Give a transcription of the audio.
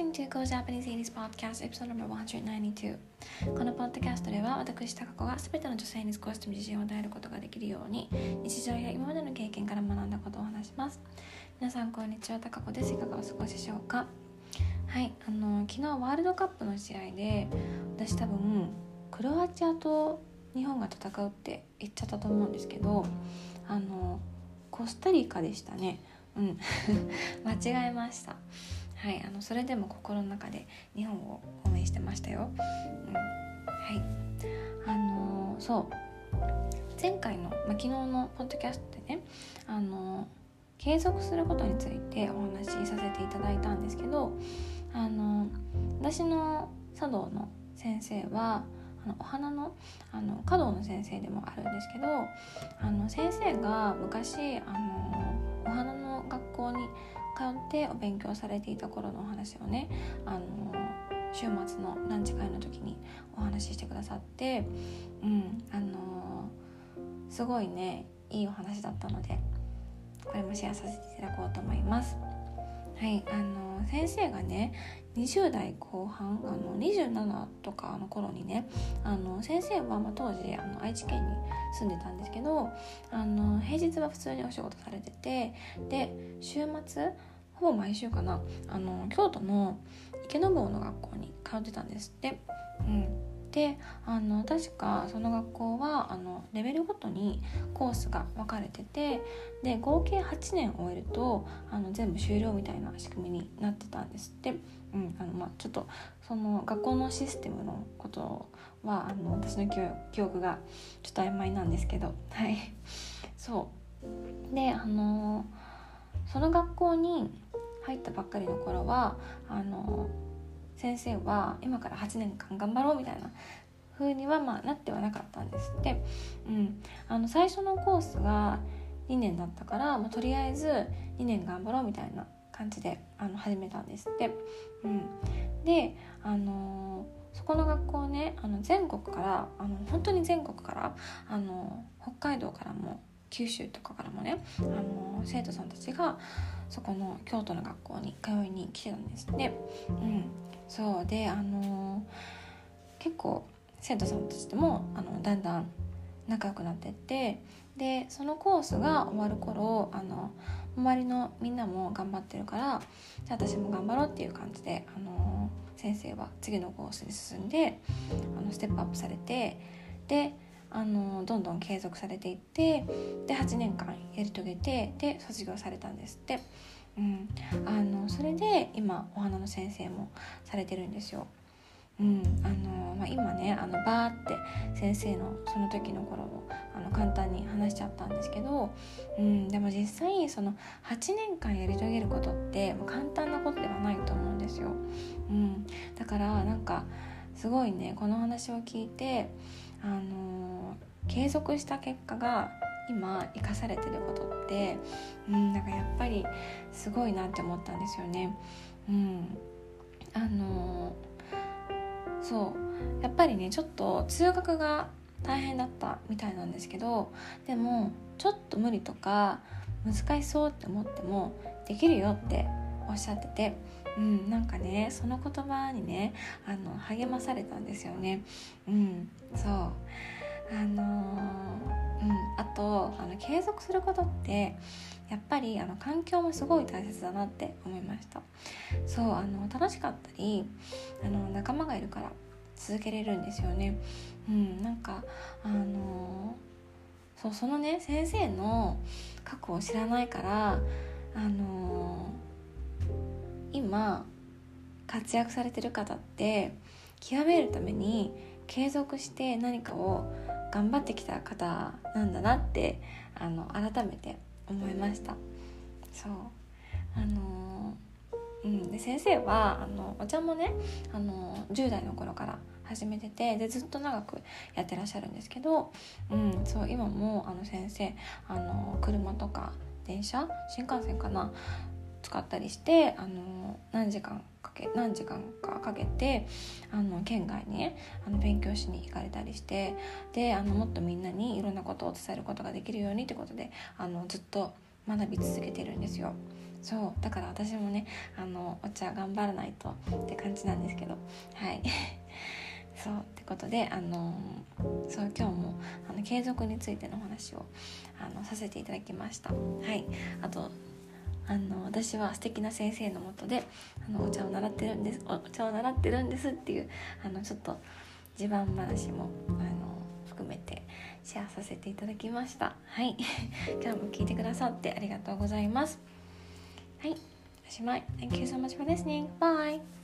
listening to Go Japanese 80s Podcast Episode No.192 このポッドキャストでは私高子が全ての女性に少しでも自信を与えることができるように日常や今までの経験から学んだことを話します。皆さんこんにちは高子です。いかがお過ごしでしょうか？はいあの昨日ワールドカップの試合で私多分クロアチアと日本が戦うって言っちゃったと思うんですけどあのコスタリカでしたね。うん。間違えました。はいあのそれでも心の中で日本を応援してましたよ、うん、はい。あのー、そう。前回の、まあ、昨日のポッドキャストでねあのー、継続することについてお話しさせていただいたんですけどあのー、私の茶道の先生はあのお花のあの華道の先生でもあるんですけどあの先生が昔あのお花の学校に通ってお勉強されていた頃のお話をねあの週末のランチ会の時にお話ししてくださってうんあのすごいねいいお話だったのでこれもシェアさせていただこうと思います。はいあの先生がね20代後半あの27とかの頃にねあの先生は、まあ、当時あの愛知県に住んでたんですけどあの平日は普通にお仕事されててで週末ほぼ毎週かな。あの京都の池坊の学校に通ってたんですって。うん。であの確かその学校はあのレベルごとにコースが分かれててで合計8年終えるとあの全部終了みたいな仕組みになってたんですって、うん。あのまあ、ちょっとその学校のシステムのことはあの私の記憶がちょっと曖昧なんですけど。はい。そう。であのその学校に入ったばっかりの頃はあの先生は今から8年間頑張ろうみたいな風にはまあなってはなかったんですって、うん、あの最初のコースが2年だったから、まあ、とりあえず2年頑張ろうみたいな感じであの始めたんですって。うん、で、あのー、そこの学校ねあの全国からあの本当に全国からあの北海道からも九州とかからもね、あの生徒さんたちがそこの京都の学校に通いに来てたんですって。うん、そうであの結構生徒さんたちともあのだんだん仲良くなってってでそのコースが終わる頃あの周りのみんなも頑張ってるからじゃあ私も頑張ろうっていう感じであの先生は次のコースに進んであのステップアップされてであのどんどん継続されていってで8年間やり遂げてで卒業されたんですって。うん、あのそれで今お花の先生もされてるんですよ。うんあのまあ、今ねあのバーって先生のその時の頃をあの簡単に話しちゃったんですけど、うん、でも実際その8年間やり遂げることって簡単なことではないと思うんですよ。うん、だからなんかすごいねこの話を聞いて、あの継続した結果が今生かされてることって、うん、なんかやっぱりすごいなって思ったんですよね。うん、あのそうやっぱりねちょっと通学が大変だったみたいなんですけどでもちょっと無理とか難しそうって思ってもできるよっておっしゃってて、うん、なんかねその言葉にねあの励まされたんですよね。うん、そう。あのーうん、あとあの継続することってやっぱりあの環境もすごい大切だなって思いました。そうあの楽しかったりあの仲間がいるから続けれるんですよね。うんなんかあのそうそのね先生の過去を知らないからあの今活躍されてる方って極めるために継続して何かを頑張ってきた方なんだなってあの改めて思いました。そう。あのうん、で先生はあのお茶もねあの10代の頃から始めててでずっと長くやってらっしゃるんですけど、うん、そう今もあの先生あの車とか電車？新幹線かな？使ったりしてあの何時間かけ何時間かかけてあの県外に、ね、あの勉強しに行かれたりしてであのもっとみんなにいろんなことを伝えることができるようにってことであのずっと学び続けてるんですよ。そうだから私もねあのお茶頑張らないとって感じなんですけどはい。そうってことであのそう今日もあの継続についてのお話をあのさせていただきました。はい。あとあの私は素敵な先生のもとであのお茶を習ってるんですお茶を習ってるんですっていうあのちょっと自慢話もあの含めてシェアさせていただきました。はい。今日も聞いてくださってありがとうございます。はい。おしまい Thank you so much for listening. Bye.